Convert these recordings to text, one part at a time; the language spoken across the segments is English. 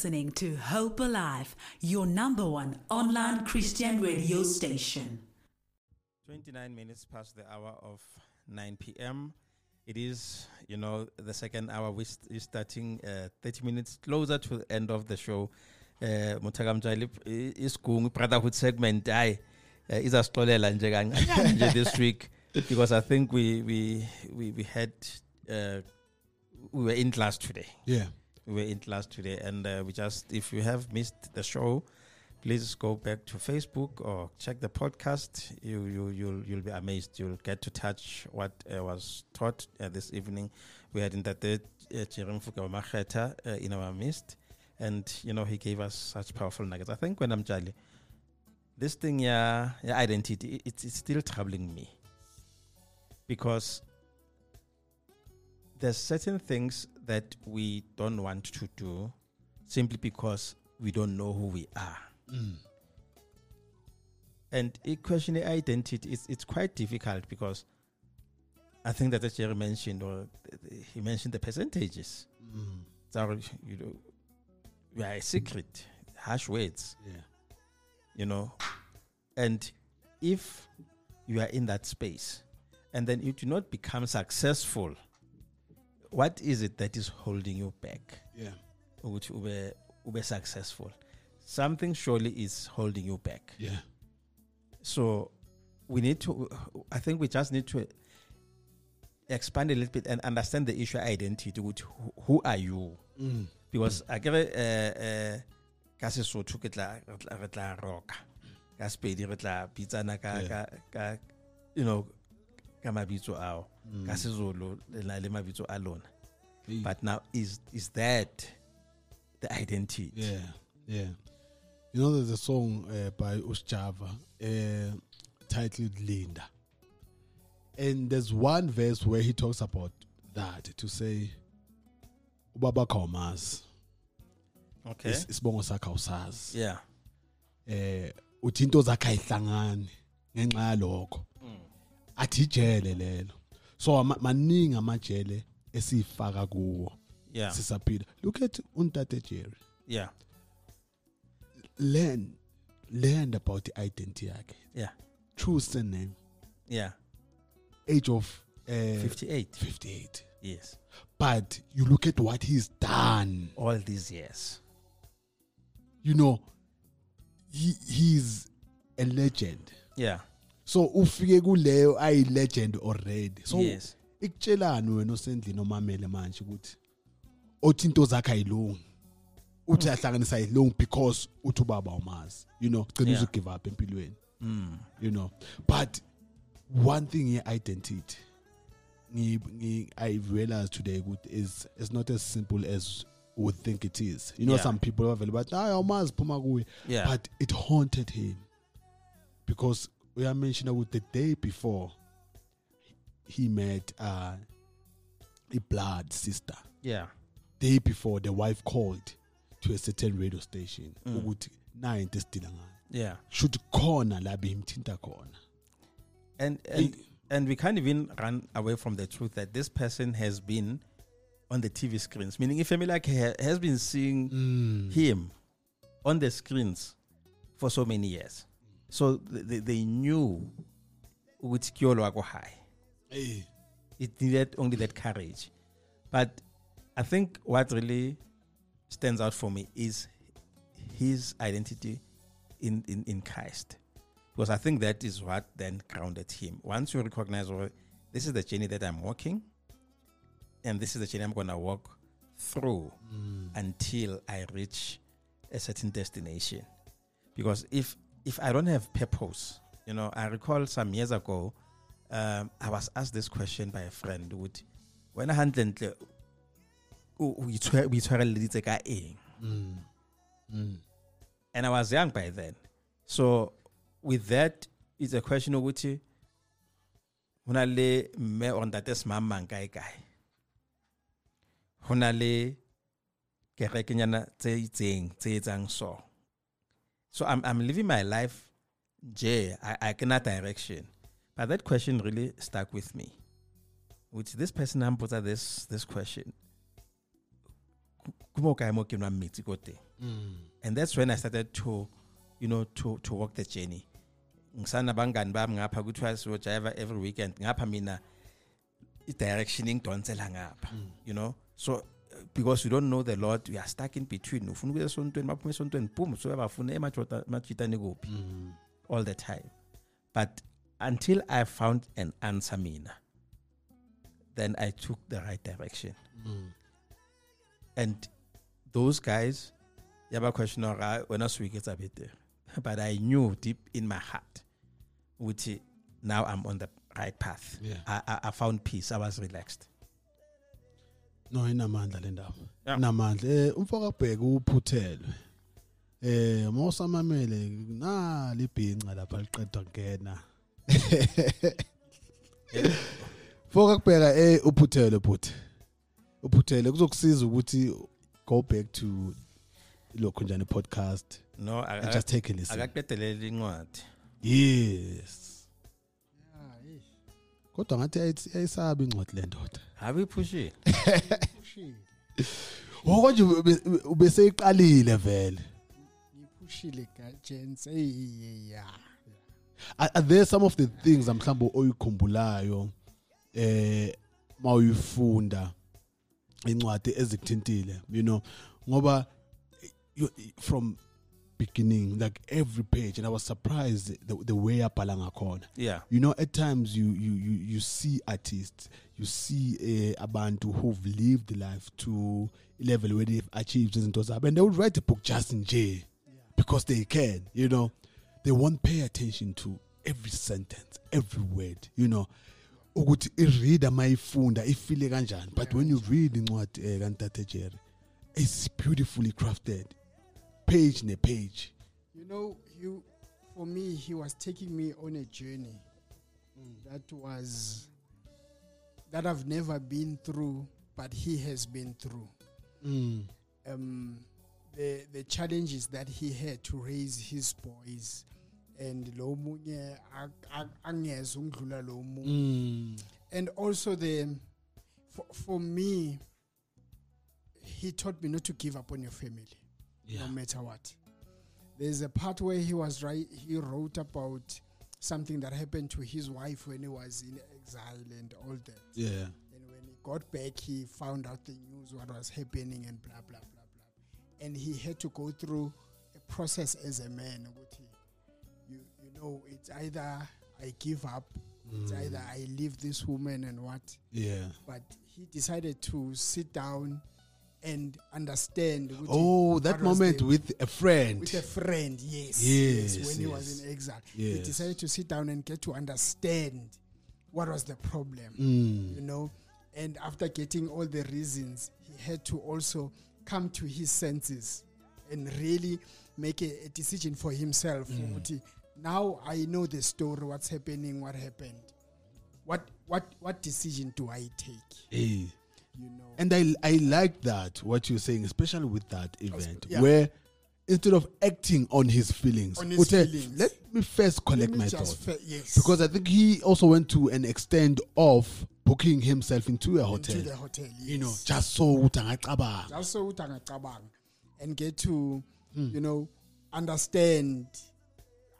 listening to Hope Alive, your number one online Christian radio station. 29 minutes past the hour of 9 p.m. It is, you know, the second hour. We st- starting uh, 30 minutes closer to the end of the show. Uh, Mutagam Jalip is brotherhood segment. I is a story this week because I think we we we, we had uh, we were in class today. Yeah. We were in class today, and uh, we just if you have missed the show, please go back to Facebook or check the podcast. You you you'll you'll be amazed. You'll get to touch what uh, was taught uh, this evening. We had in that Jerem Fukamacheta in our midst, and you know he gave us such powerful nuggets. I think when I'm Jali, this thing, yeah, yeah identity, it, it's, it's still troubling me because there's certain things that we don't want to do simply because we don't know who we are. Mm. And a question identity is it's quite difficult because I think that as Jerry mentioned, or he mentioned the percentages. Mm. So, you know, we are a secret, harsh words, Yeah. you know. And if you are in that space and then you do not become successful, what is it that is holding you back? Yeah. ukuthi ube ube successful something surely is holding you back Yeah. so we need to i think we just need to expand a little bit and understand the issue identity ukuthi who, who are you Mm. because a kere eh eh ka sesotho ke re tla- roka ka sepedi re tla bitsana ka Yeah. ka ka you know ka mabitso ao. Ka sezulu le na le mabitso a lona but now is is that the identity Yeah, yeah. You know, there's a song uh, by Usjava uh, titled Linda. And there's one verse where he talks about that to say, Ubaba Kaumas, okay isibongo sakhe awusazi. yeah Eh uthi into zakhe ayihlangani ngenxa yalokho. Athi ijele lelo. So maningi amajele esifaka kuwo. yeah. Sisaphila. Look at Untate Jerry. yeah. Learn learn about the identity yakhe. Yeah. True surname. Yeah. Age of uh, 58 58 yes. But you look at what he's done. All these years. You know he he's a legend. Yeah so ufike kuleyo ayi legend already. So yes. ikutshelani wena osendlini omamele manje ukuthi othi into zakhe ayilungi. Uthi ahlanganisa ayilungi because uthi ubaba umazi you know gcina Yeah. uzu give up empilweni. Mm. you know but one thing here identity ngi, ngi, i realized today ukuthi is it's not as simple as we would think it is. You know Yeah. some people are very but hayi awumazi phuma kuye. But it haunted him because uyamention ukuthi the day before he met uh a blood sister. Yeah. Day before the wife called to a certain radio station. Mm. ukuthi nayo into esidila ngayo yeah. Should khona la bimthinta khona. And and and we can't even run away from the truth that this person has been on the TV screens. Meaning, if family like ha- has been seeing Mm. him on the screens for so many years, so they, they knew which kyolo wako high. Hey. It needed only that courage. But I think what really stands out for me is his identity in, in, in Christ. Because I think that is what then grounded him. Once you recognize, well, this is the journey that I'm walking, and this is the journey I'm going to walk through mm. until I reach a certain destination. Because if if I don't have purpose, you know, I recall some years ago, um, I was asked this question by a friend. Would when I handle we tshwareleditse ka eng Mm. Mm. and I was young by then. So with that, it's a question of which hona le mme or ntate semamang kae kae hona le kerekenyana tse itseng tse etsang so so I'm, I'm living my life nje I, I cannot direction. But that question really stuck with me. Which this person ampotsa this this question. Kumo mo ke nwang metsi ko teng. Mm. and that's when i started to you know to to walk the journey. Ngisana bangani bami ngapha kuthiwa siyojiva every weekend. Ngapha mina i-direction ingidonsela ngapha you know? So because we don't know the lord we are stuck in between. Ufuna ukuya esontweni baphuma esontweni boom sobabafuna emajitani kuphi? Mm. all the time. But until i found an answer mina then i took the right direction. Mm. and those guys yaba question ora wena swiketsa better. But i knew deep in my heart which now i'm on the right path. Yeah. I, I, I found peace i was relaxed no inamandla le ndaba inamandla. Eh umfoko abheke uphuthelwe. Eh mawusamamele na libhinca lapha liqedwa ngena Foka kubheka eh uphuthelwe futhi. Uphuthelwe kuzokusiza ukuthi go back to lokho njani podcast? No and just take a listen. akaqedeleli incwadi. Yes. Kodwa ngathi ayithi- ayisabi incwadi le ndoda. Habe iphushile. Woko nje ube- ube seyiqalile vele. Ngiphushile gents hey yeah are, are there some of the things mhlawumbe oyikhumbulayo eh mawuyifunda incwadi ezikuthintile you know? Ngoba you, from beginning like every page and i was surprised the, the way abhala ngakhona yeah. You know at times you you you, you see artists you see uh, band who've lived life to a level where they've achieved izinto zabo and they would write a book just in J because they can you know. They won't pay attention to every sentence every word you know. Ukuthi ireader mayifunda ifile kanjani but when you read incwadi eh, kantate Jerry it's beautifully crafted page ne page you know you for me he was taking me on a journey that was that i've never been through but he has been through mm. um the the challenges that he had to raise his boys and lo munye ak- ak- lo munye Mm. and also the for, for me he taught me not to give up on your family yeah. no matter what. There's a part where he was right he wrote about something that happened to his wife when he was in exile and all that. Yeah. And when he got back he found out the news what was happening and blah blah blah blah. And he had to go through a process as a man you you know it's either i give up it's Mm. either i leave this woman and what. Yeah. But he decided to sit down and understand Oh, that moment the- with a friend. with a friend yes Yes, when he was in exile he decided to sit down and get to understand what was the problem Mm. you know and after getting all the reasons he had to also come to his senses and really make a, a decision for himself Mm. now i know the story what's happening what happened what what what decision do i take Hey. You know And I I like that what you're saying, especially with that event, yeah. where instead of acting on his feelings, On his Uthe, feelings. let me first collect me my thoughts. fa- yes Because I think he also went to an extent of booking himself into a hotel. into the hotel yes. You know, just so ukuthi angacabanga. just so ukuthi angacabanga and get to Hmm. you know understand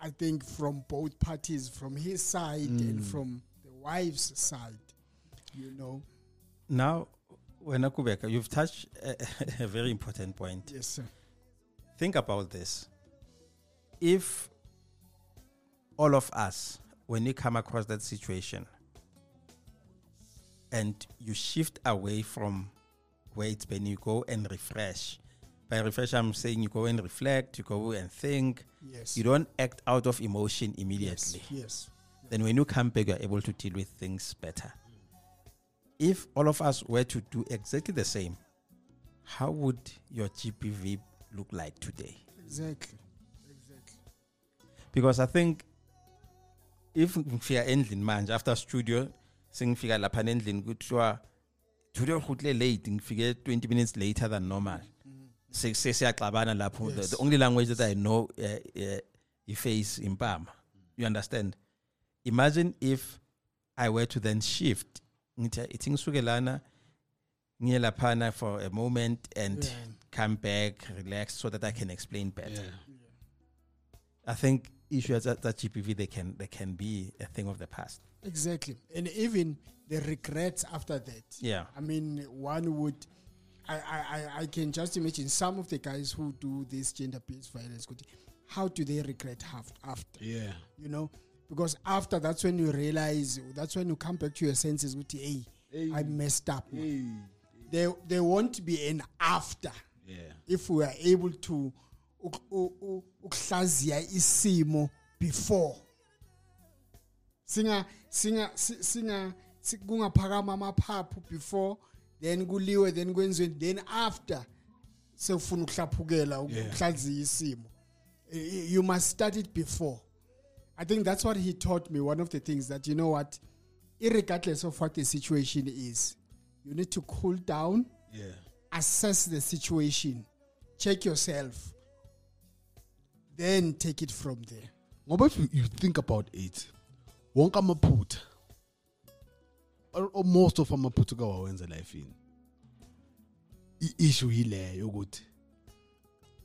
i think from both parties from his side Hmm. and from the wife's side you know now when Akubeka, you've touched a, a very important point yes sir think about this. If all of us, when we come across that situation, and you shift away from where it's been, you go and refresh. By refresh, I'm saying you go and reflect, you go and think. yes You don't act out of emotion yes, immediately. yes Then when you come back, you're able to deal with things better. If all of us were to do exactly the same, how would your GBV look like today? exactly. Exactly. Because I think if ngifika endlini manje after studio sengifika lapha endlini kuthiwa today uhutle late ngifike 20 minutes later than normal. Se- se- siyaxabana lapho. The, the only language that I know uh, uh, iface impama. You understand? Imagine if I were to then shift ngithi ithi ngisuke lana ngiye laphana for a moment and Yeah. come back, relax, so that I can explain better. Yeah. I think issues at, at GBV they can they can be a thing of the past. Exactly. And even the regrets after that. Yeah. I mean, one would. I, I, I- I can just imagine some of the guys who do this gender based violence. good, How do they regret half after? Yeah. You know? Because after that's when you realize, that's when you come back to your senses, with hey, Hey. I messed up. Hey. There, there won't be an after Yeah. if we are able to uk- u- u- ukuhlaziya isimo before singa singa si- singa si- kungaphakama amaphaphu before then kuliwe then kwenziwe then after sewufuna ukuhlaphukela ukuhlaziya isimo you must start it before i think that's what he taught me one of the things that you know what regardless of what the situation is you need to cool down Yeah. assess the situation, check yourself, then take it from there. ngoba if you, think about it wonke amaphutha or, most of them amaphutha kawawenza lifeini i-issue yileyo ukuthi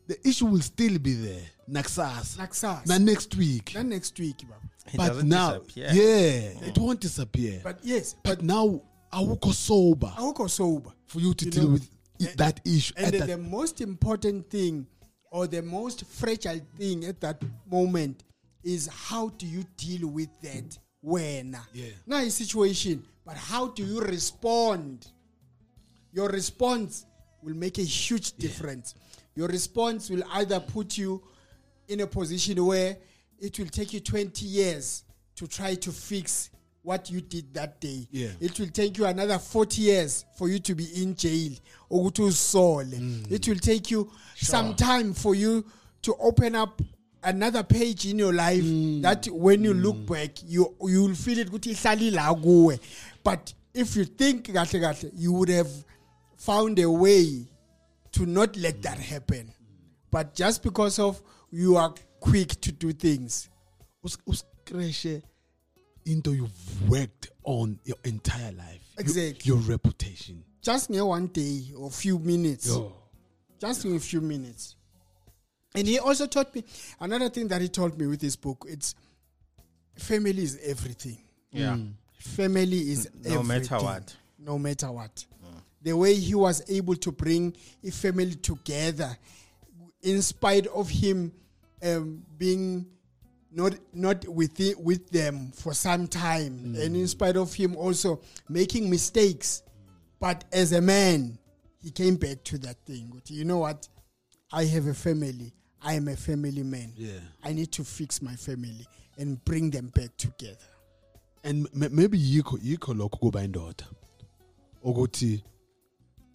the issue will still be there nakusasa Nakusasa. na next week Then next week, Baba. It but now disappear. yeah it mm. won't disappear But yes, but now awukho sober I will go sober. for you to You deal know, with i- that issue And the, that the most important thing or the most fragile thing at that moment is how do you deal with that when Yeah. now a situation, but how do you respond? Your response will make a huge difference. Your response will either put you in a position where it will take you 20 years to try to fix what you did that day. Yeah. It will take you another 40 years for you to be in jail. ukuthi uzisole. Mm. It will take you some time for you to open up another page in your life mm. that when you look mm. back you you will feel it ukuthi ihlali la kuwe. But if you think kahle you would have found a way to not let that happen. But just because of you are quick to do things. us- usikreshe into you've worked on your entire life Your- Exactly. your, reputation Just in one day or few minutes. Just in a few minutes. And he also taught me another thing that he told me with his book. It's family is everything. Yeah. Mm. Family is No matter what. No matter what. The way he was able to bring a family together, in spite of him um, being not not with it, with them for some time, and in spite of him also making mistakes, but as a man, he came back to that thing. You know what? I have a family. I am a family man. Yeah. I need to fix my family and bring them back together. and m- maybe yikho yikho lokho kuba indoda ukuthi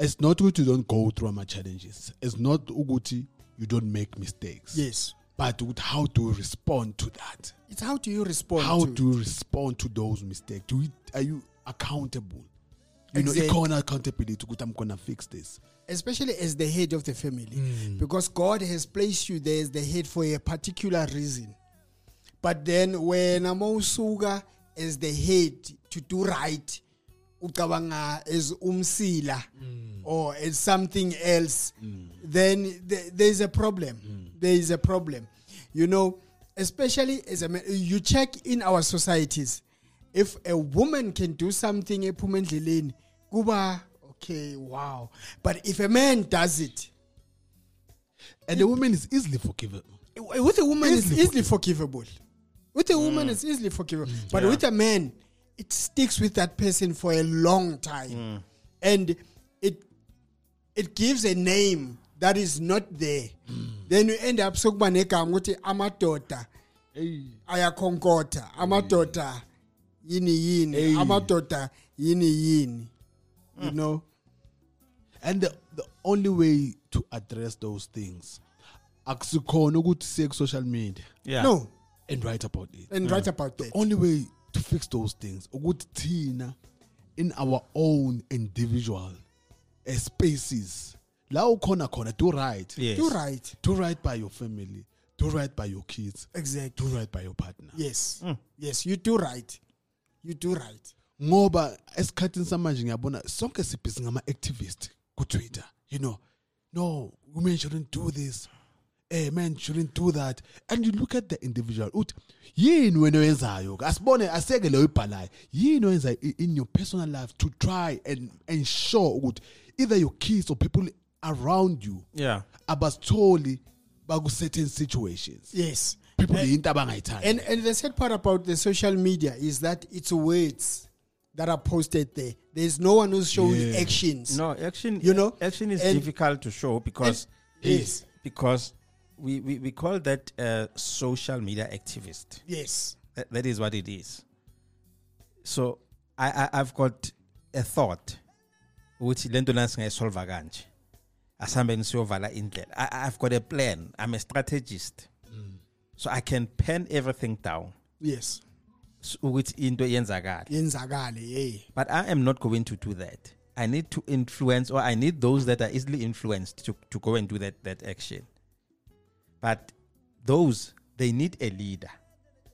it's not ukuthi you don't go through ama challenges it's not ukuthi you don't make mistakes Yes. but how do you respond to that It's how do you respond? how to do you respond to those mistakes do you, are you accountable you know Exactly. ikhona accountability ukuthi i'm gonna fix this especially as the head of the family, Mm. because God has placed you there as the head for a particular reason. But then when Amousuga as the head to do right, ucabanga as umsila Mm. or as something else, then th- there is a problem. Mm. There is a problem. You know, especially as a man, you check in our societies, if a woman can do something ephumendleleni, kuba okay, wow. But if a man does it, and the woman is easily forgivable with a woman it's Easily easily forgivable. With a woman it's easily forgivable. But with a man, it sticks with that person for a long time. Hmm. And it it gives a name that is not there. Hmm. Then you end up sokuba negama ukuthi amadoda ayakhonkotha amadoda yini yini Hey. amadoda yini yini you hmm. know? And the, the only way to address those things akusikhona ukuthi siye ku-social media Yeah. no. and write about it. And write about that only way to fix those things ukuthi thina in our own individual uh, spaces la ukhona khona do right Yes. do right do right by your family do right by your kids exactly do right by your partner Yes. Yes, you do right. You do right. ngoba esikhathini samanje ngiyabona sonke sibhizi ngama activist ku Twitter you know no women shouldn't do this eh men shouldn't do that and you look at the individual uthi yini wena oyenzayo asibone aseke leyo ibhalayo yini oyenza in your personal life to try and ensure ukuthi either your kids or people around you Yeah. abasitholi baku certain situations yes people Eh, into abangayithandi And and the sad part about the social media is that it's words that are posted there. There's no one who's showing Yeah. actions. No, action. You know, action is and- difficult to show because yes, because we, we, we call that a social media activist. yes, That, that is what it is. So I, I I've got a thought which lento lana singayisolva kanje. Asambe ngisiyovala indlela. I've got a plan. I'm a strategist. Mm. So I can pen everything down. yes. ukuthi into. Yenzakale, yeah. But I am not going to do that. I need to influence, or I need those that are easily influenced to, to go and do that, that action. But those, they need a leader.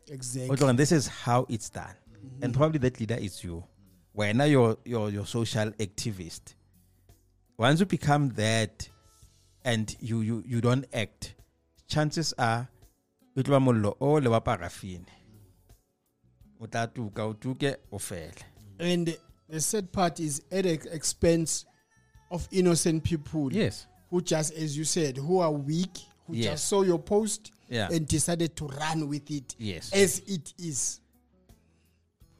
Exactly. And this is how it's done. Mm-hmm. And probably that leader is you. When now you're, you're, you're social activist. Once you become that and you, you, you don't act, chances are, o tlo ba mollo o le wa parafini. O tla tuka, o tuke, o fele. And the sad part is at the expense of innocent people. Yes. Who just, as you said, who are weak, who Yes. just saw your post Yeah. and decided to run with it Yes. as it is.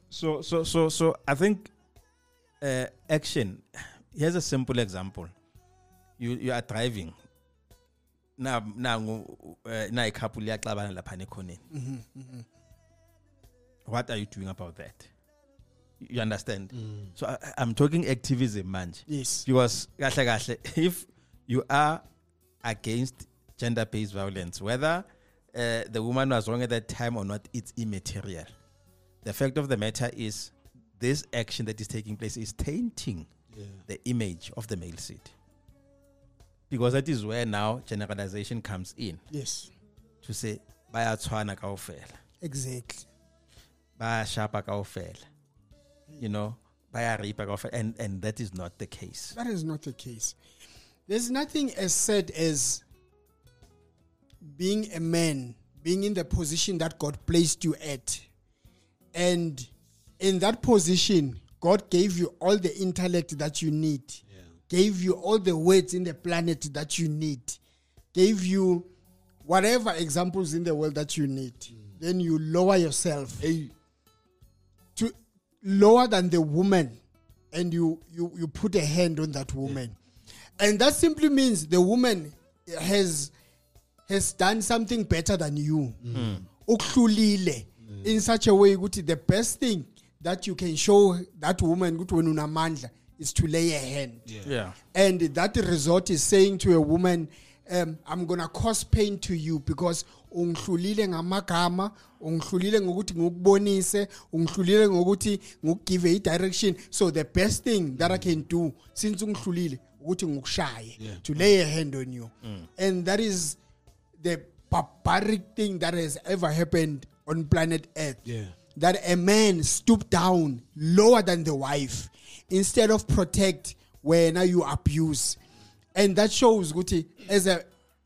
So so so so I think uh, action. Here's a simple example. You you are driving. Now, now, uh, na couple liyaxabana lapha nekhoneni. What are you doing about that? You understand? So I, I'm talking activism man. Yes. Because kahle kahle if you are against gender based violence whether uh, the woman was wrong at that time or not it's immaterial. The fact of the matter is this action that is taking place is tainting the image of the male seed. Because that is where now generalization comes in. Yes. to say kaofela. Exactly. kaofela. You know and and that is not the case. That is not the case. There's nothing as sad as being a man, being in the position that God placed you at. And in that position, God gave you all the intellect that you need, gave you all the words in the planet that you need, gave you whatever examples in the world that you need. Mm. Then you lower yourself Hey, to lower than the woman and you you you put a hand on that woman. And that simply means the woman has has done something better than you. Ukuhlulile in such a way ukuthi the best thing that you can show that woman ukuthi wena unamandla is to lay a hand. Yeah. And that resort is saying to a woman um, i'm gonna cause pain to you because ungihlulile ngamagama ungihlulile ngokuthi ngikubonise ungihlulile ngokuthi ngikugive i-direction. So the best thing that i can do since ungihlulile ukuthi ngikushaye to lay a hand on you. And that is the barbaric thing that has ever happened on planet earth Yeah. that a man stoop down lower than the wife instead of protect where now you abuse and that shows Guti, as a,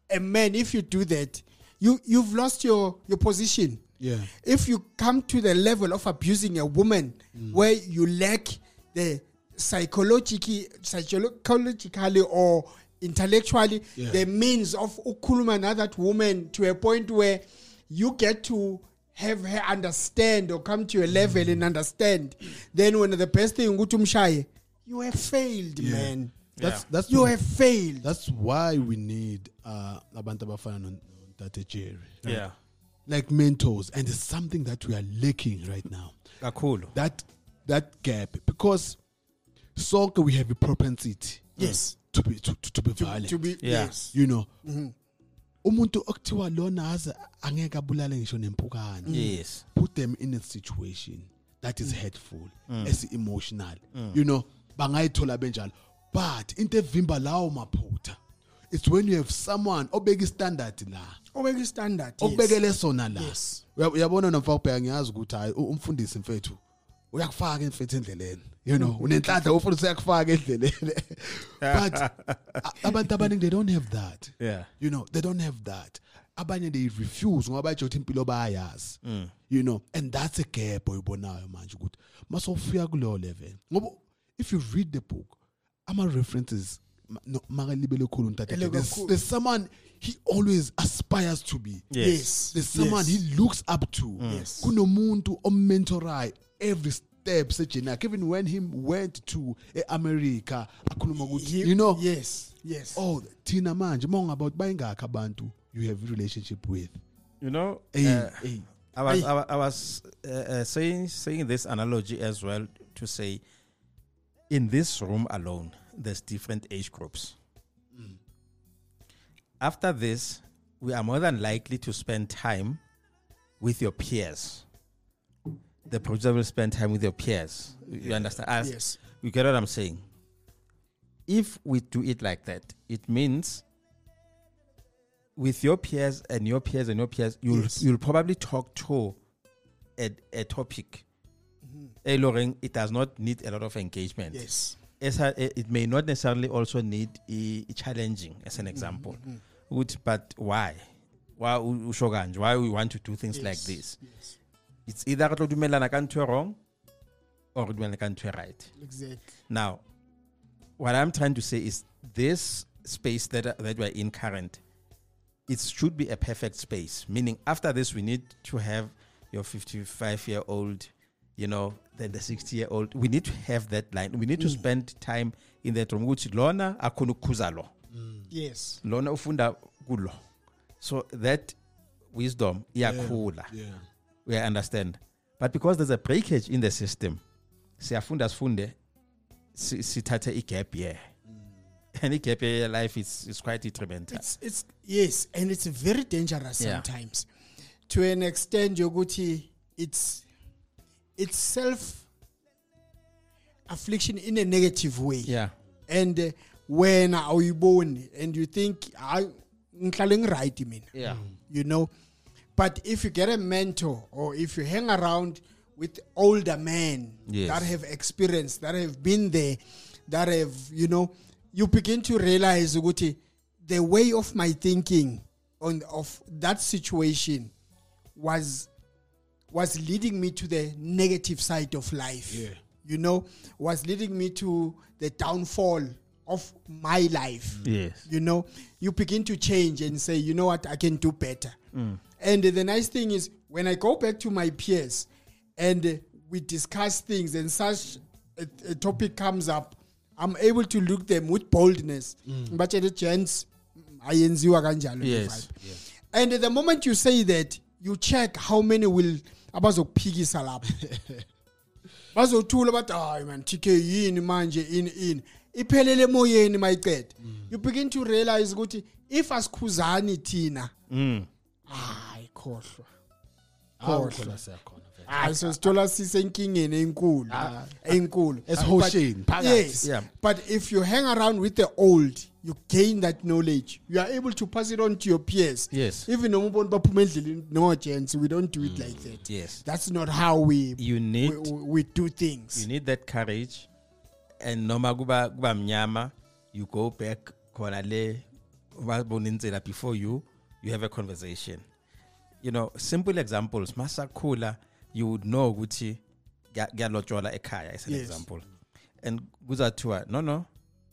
a man if you do that you you've lost your your position Yeah. if you come to the level of abusing a woman mm. where you lack the psychologically psychologically or intellectually Yeah. the means of ukhuluma na that woman to a point where you get to have her understand or come to a level and understand. Then when the best thing ukuthi umshaye you have failed man. That's that's you have failed. that's why we need uh abantu abafana no- notate Jerry. right? yeah. Like mentors. And it's something that we are lacking right now. kakhulu. That that gap. Because soccer we have a propensity. Yes to be to, to, to be to, violent. to be Yeah. yes you know. Mm-hmm. Umuntu okuthiwa lona aze angeke abulale ngisho nempukane. Mm. yes put them in a situation that is mm. hurtful mm. as emotional you know bangayithola benjalo but into evimba lawo maphutha it's when you have someone obeka istandard la obeka standard yes. okubekele sona la Yes. Uya- uyabona nomfa ubheka ngiyazi ukuthi hayi u- umfundisi mfethu uyakufaka imfethu endleleni you know mm. unenhlanhla ufuna usiyakufaka endleleni. But abantu abaningi they don't have that. Yeah. you know they don't have that. Abanye they refuse ngoba batsho ukuthi impilo bayayazi mm. you know and that's a gap oyibonayo manje ukuthi masofika kuleyo level ngoba if you read the book ama references ma- no- makalibele khulu ntate there's, someone he always aspires to be. Yes. there's someone Yes. he looks up to. Mm. Yes. kunomuntu ommentorayo every step sejeni yakhe even when he went to eAmerica akhuluma He- you know yes yes oh thina manje mawungaba ukuthi bayingakho abantu you have a relationship with You know, hey, uh, hey. I was Hey. I, wa- I was uh, uh, saying saying this analogy as well to say, in this room alone, there's different age groups. After this, we are more than likely to spend time with your peers. The producer will spend time with your peers. You understand? As- yes You get what I'm saying? If we do it like that, it means with your peers and your peers and your peers, you'll Yes. you'll probably talk to a, a topic. Lauren, it does not need a lot of engagement. yes a- it may not necessarily also need a, challenging, as Mm-hmm, an example. Would- But why? Why Why we want to do things like this? yes It's either re tlo dumelana ka ntho e wrong or re dumelana ka ntho e right. exactly Now, what I'm trying to say is this space that that we're in current, it should be a perfect space. Meaning, after this, we need to have your 55 year old, you know, then the 60 year old. We need to have that line. We need to mm. spend time in that room. Which lona akhona ukukhuza lo, mm. yes lona ufunda kulo. So that wisdom iyakhula yeah we understand. But because there's a breakage in the system siyafunda sifunde si- sithathe igap year and igap year life is, is quite detrimental. It's it's yes and it's very dangerous Yeah. sometimes. To an extent yokuthi it's it's self affliction in a negative way. Yeah. And uh, wena awuyiboni and you think ngihlale ngiright mina. Yeah. You know but if you get a mentor or if you hang around with older men Yes. that have experience that have been there that have you know you begin to realize ukuthi the way of my thinking on of that situation was was leading me to the negative side of life Yeah. you know was leading me to the downfall of my life. Yes. You know you begin to change and say you know what? I can do better. Mm. And the nice thing is when i go back to my peers and we discuss things and such a, a topic comes up i'm able to look them with boldness. Mm. Ngibatshele gents ayenziwa kanjalo le Yes. vibe." and the moment you say that you check how many will abazokuphikisa lapho. Bazothula bathi hayi man tk yini manje? Ini ini iphelele emoyeni mayicede you begin to realize ukuthi if asikhuzani thina mm. hayi khohlwa ah, Hawu, Khohlwa. khona siyakhona vele. hayi sosithola sisenkingeni enkulu ah, ah, enkulu Esihosheni, But- phakathi. yes but if you hang around with the old you gain that knowledge you are able to pass it on to your peers Yes. even noma ubona baphuma endleleni no gents we don't do it mm, like that yes that's not how we you need we, we do things you need that courage and noma kuba kuba mnyama you go back khona le babonenzela before you you have a conversation. You know simple examples masakhula you would know ukuthi kuya- kuyalotsholwa ekhaya as an Yes. example. And kuzathiwa no no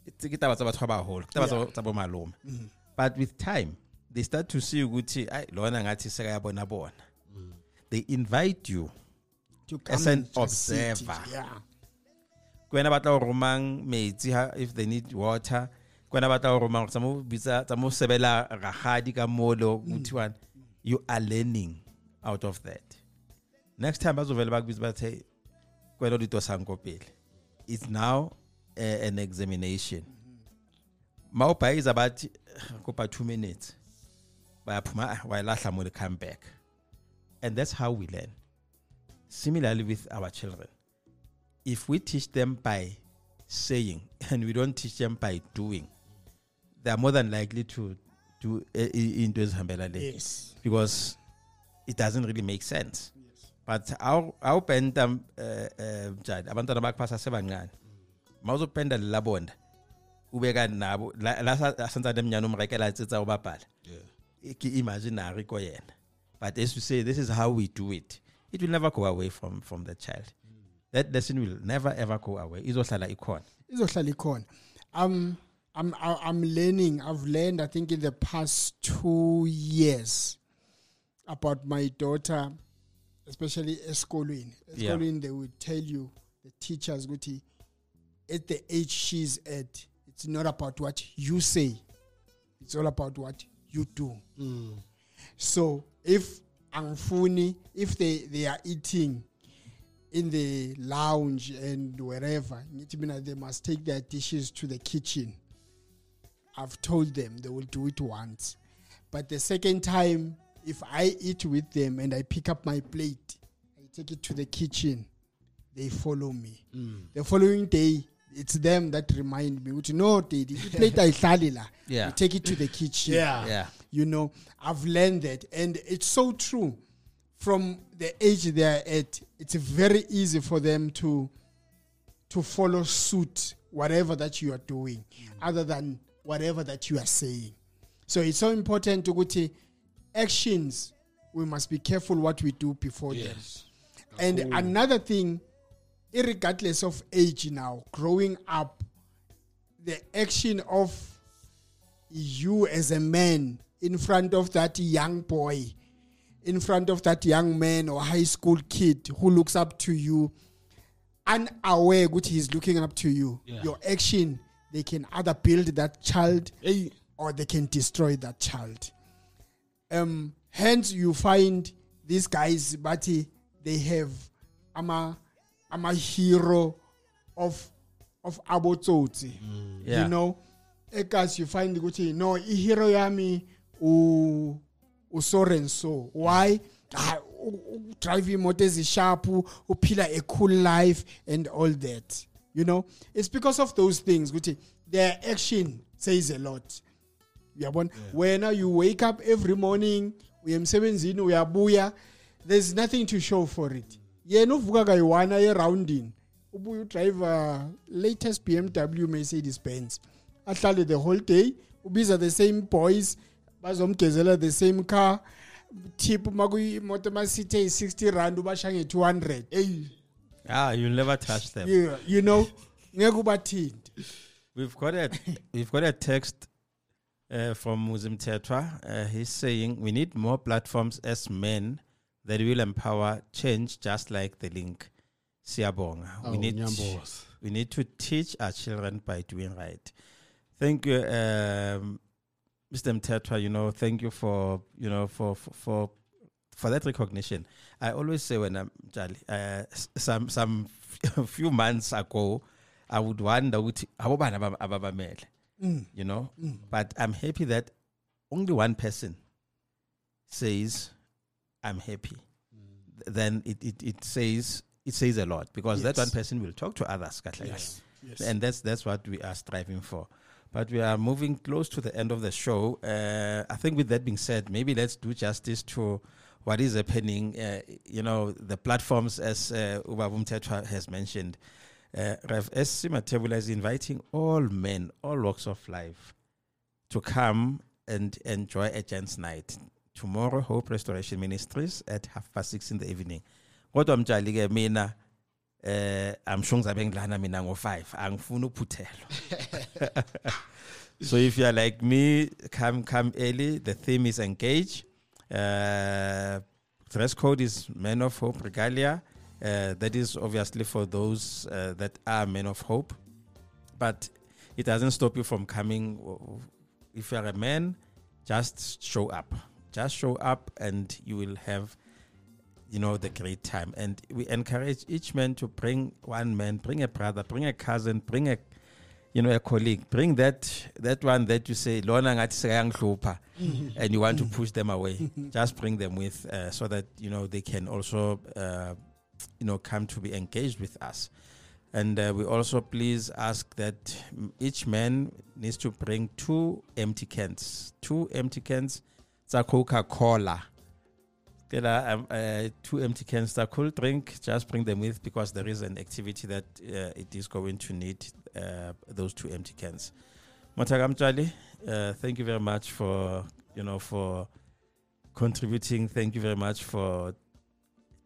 it's kitaba tsa batho ba baholo kitaba tsa bomalome mm-hmm. but with time they start to see ukuthi ay lona ngathi sekayabona bona. Mm. They invite you to come As an and just sit it. observer. yeah kwena batla go romang metsi ha if they need water. Kwena batla go romang tsa mo bitsa tsa mo sebela ragadi ka molo kuthiwa you are learning out of that. Next time bazovela bakubitsa bathe kwena o ditosang ko pele. It's now uh, an examination. Ma o bhayiza bathi kopa 2 minutes. Bayaphuma "Ah, wayilahla mo le come back. And that's how we learn. Similarly with our children if we teach them by saying and we don't teach them by doing, they are more than likely to do uh, into ezihambela le yes. Because it doesn't really make sense. but awu awupenta eh eh njani abantwana bakho basasebancane mawuzopenda lelabonda ubeka nabo la santsane emnyane umrekela tsetsa ubabhala Yeah. imaginary ko yena but as you say this is how we do it. It will never go away from from the child that lesson will never ever go away. Izohlala ikhona. Izohlala ikhona. Um I'm I- I'm learning. I've learned I think in the past 2 years about my daughter especially esikolweni. Yeah. esikolweni they would tell you the teachers ukuthi at the age she's at it's not about what you say. It's all about what you do. So if angifuni if they they are eating in the lounge and wherever they must take their dishes to the kitchen. I've told them they will do it once. But the second time if i eat with them and i pick up my plate i take it to the kitchen they follow me. Mm. The following day it's them that remind me ukuthi no daddy iplate ayihlali la. Yeah. you take it to the kitchen. Yeah. yeah. You know i've learned that and it's so true from the age they are at it's very easy for them to to follow suit whatever that you are doing mm. other than whatever that you are saying. So it's so important ukuthi actions we must be careful what we do before them. Yes. and another thing, regardless of age now, growing up, the action of you as a man in front of that young boy, in front of that young man or high school kid who looks up to you, unaware what he's looking up to you, Yeah. your action, they can either build that child Hey. or they can destroy that child. Um, hence, you find these guys, but they have I'm a I'm a hero of of abotsotsi. Yeah. You know, ekas you find ukuthi no i hero yami u u so and so. Why? U- drive imoto ezisharp uphila a cool life and all that you know it's because of those things ukuthi their action says a lot uyabona wena you wake up every morning uya emsebenzini uyabuya there's nothing to show for it yena uvuka kayi-one eroundini ubuye udriver uh, latest bmw mercedes benz ahlale the whole day ubiza the same boys bazomgezela the same car tip makuyimoto masithe yi-60 rand ubasha nge-200 eyi ah you'll never touch them you, you know ngeke ubathinte We've got a we've got a text uh, from Muzi Mtetwa. Uh, he's saying we need more platforms as men that will empower change, just like the link. Siabonga. Oh, we need Nyambos. we need to teach our children by doing right. Thank you, um, Mr. Mtetwa. You know, thank you for you know for for for, for that recognition. I always say when I'm Charlie, uh, some some few months ago, I would wonder abobani aba- ababamele, mm. you know. Mm. But I'm happy that only one person says, "I'm happy." Th- Then it, it, it says it says a lot because that one person will talk to others. Yes, yes. And that's that's what we are striving for. But we are moving close to the end of the show. Uh, I think with that being said, maybe let's do justice to what is happening. Uh, you know, the platforms as uh, Ubaba Mtetwa has mentioned. Uh, Rev S. Matebula is inviting all men, all walks of life, to come and enjoy a chance night tomorrow. Hope Restoration Ministries at half past six in the evening. Kodwa mjali ke mina eh amsho ngizabe ngilana mina ngo5 angifuni ukuphuthelwa so if you are like me come come early. The theme is engage. Uh dress code is men of hope regalia. Uh, that is obviously for those uh, that are men of hope. But it doesn't stop you from coming. If you are a man just show up. Just show up and you will have you know the great time. And we encourage each man to bring one man bring a brother bring a cousin bring a you know a colleague. Bring that that one that you say lona ngathi sekayangihlupha and you want to push them away. Just bring them with uh, so that you know they can also uh, you know come to be engaged with us. And uh, we also please ask that each man needs to bring two empty cans two empty cans tsa coca-cola Kela, um, uh, two empty cans that cool drink, just bring them with because there is an activity that uh, it is going to need uh, those two empty cans. Motagam Chali, uh, thank you very much for you know for contributing. Thank you very much for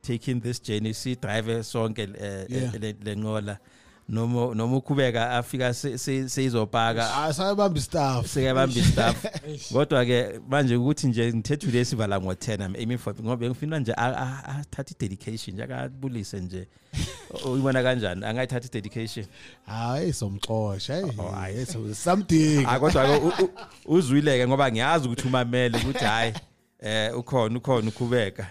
taking this journey. See, driver song Yeah. lengola. Noma noma ukhubeka afika se- se- seyizopaka. Asayibamba istaff. Sekebamba istaff. Kodwa ke manje ukuthi nje ngithethule sivala ngo10 I'm aiming for ngoba ngifuna nje a- a- athathe dedication nje akabulise nje. Uyibona kanjani? Angayithatha dedication hayi somxosha hey, Oh, something. Ah kodwa ke uzwileke ngoba ngiyazi ukuthi umamele ukuthi hayi eh ukhona ukhona ukhubeka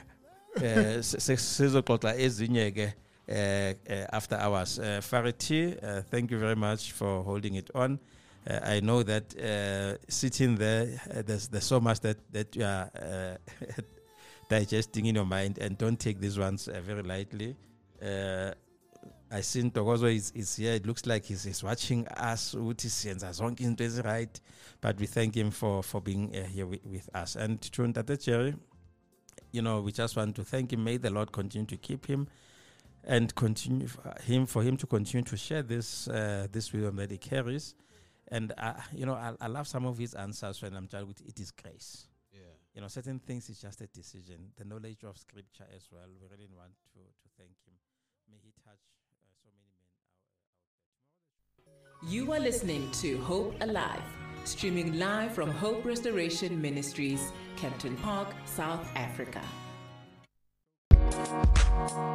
eh sizoxoxa ezinye ke after hours uh, Farity uh, thank you very much for holding it on uh, I know that uh, sitting there uh, there's there's so much that that you are uh, digesting in your mind and don't take these ones uh, very lightly uh, I seen Togozo is, is here. It looks like he's, he's watching us. right, but we thank him for for being uh, here with, with us. And Ntate Jerry, you know, we just want to thank him. May the Lord continue to keep him and continue for him for him to continue to share this uh, this wisdom that he carries. And uh, you know, I, I love some of his answers when I'm telling with it is grace. Yeah. You know, certain things is just a decision. The knowledge of scripture as well. We really want to to thank him. May he touch uh, so many men. You are listening to Hope Alive, streaming live from Hope Restoration Ministries, Kempton Park, South Africa. Thank you.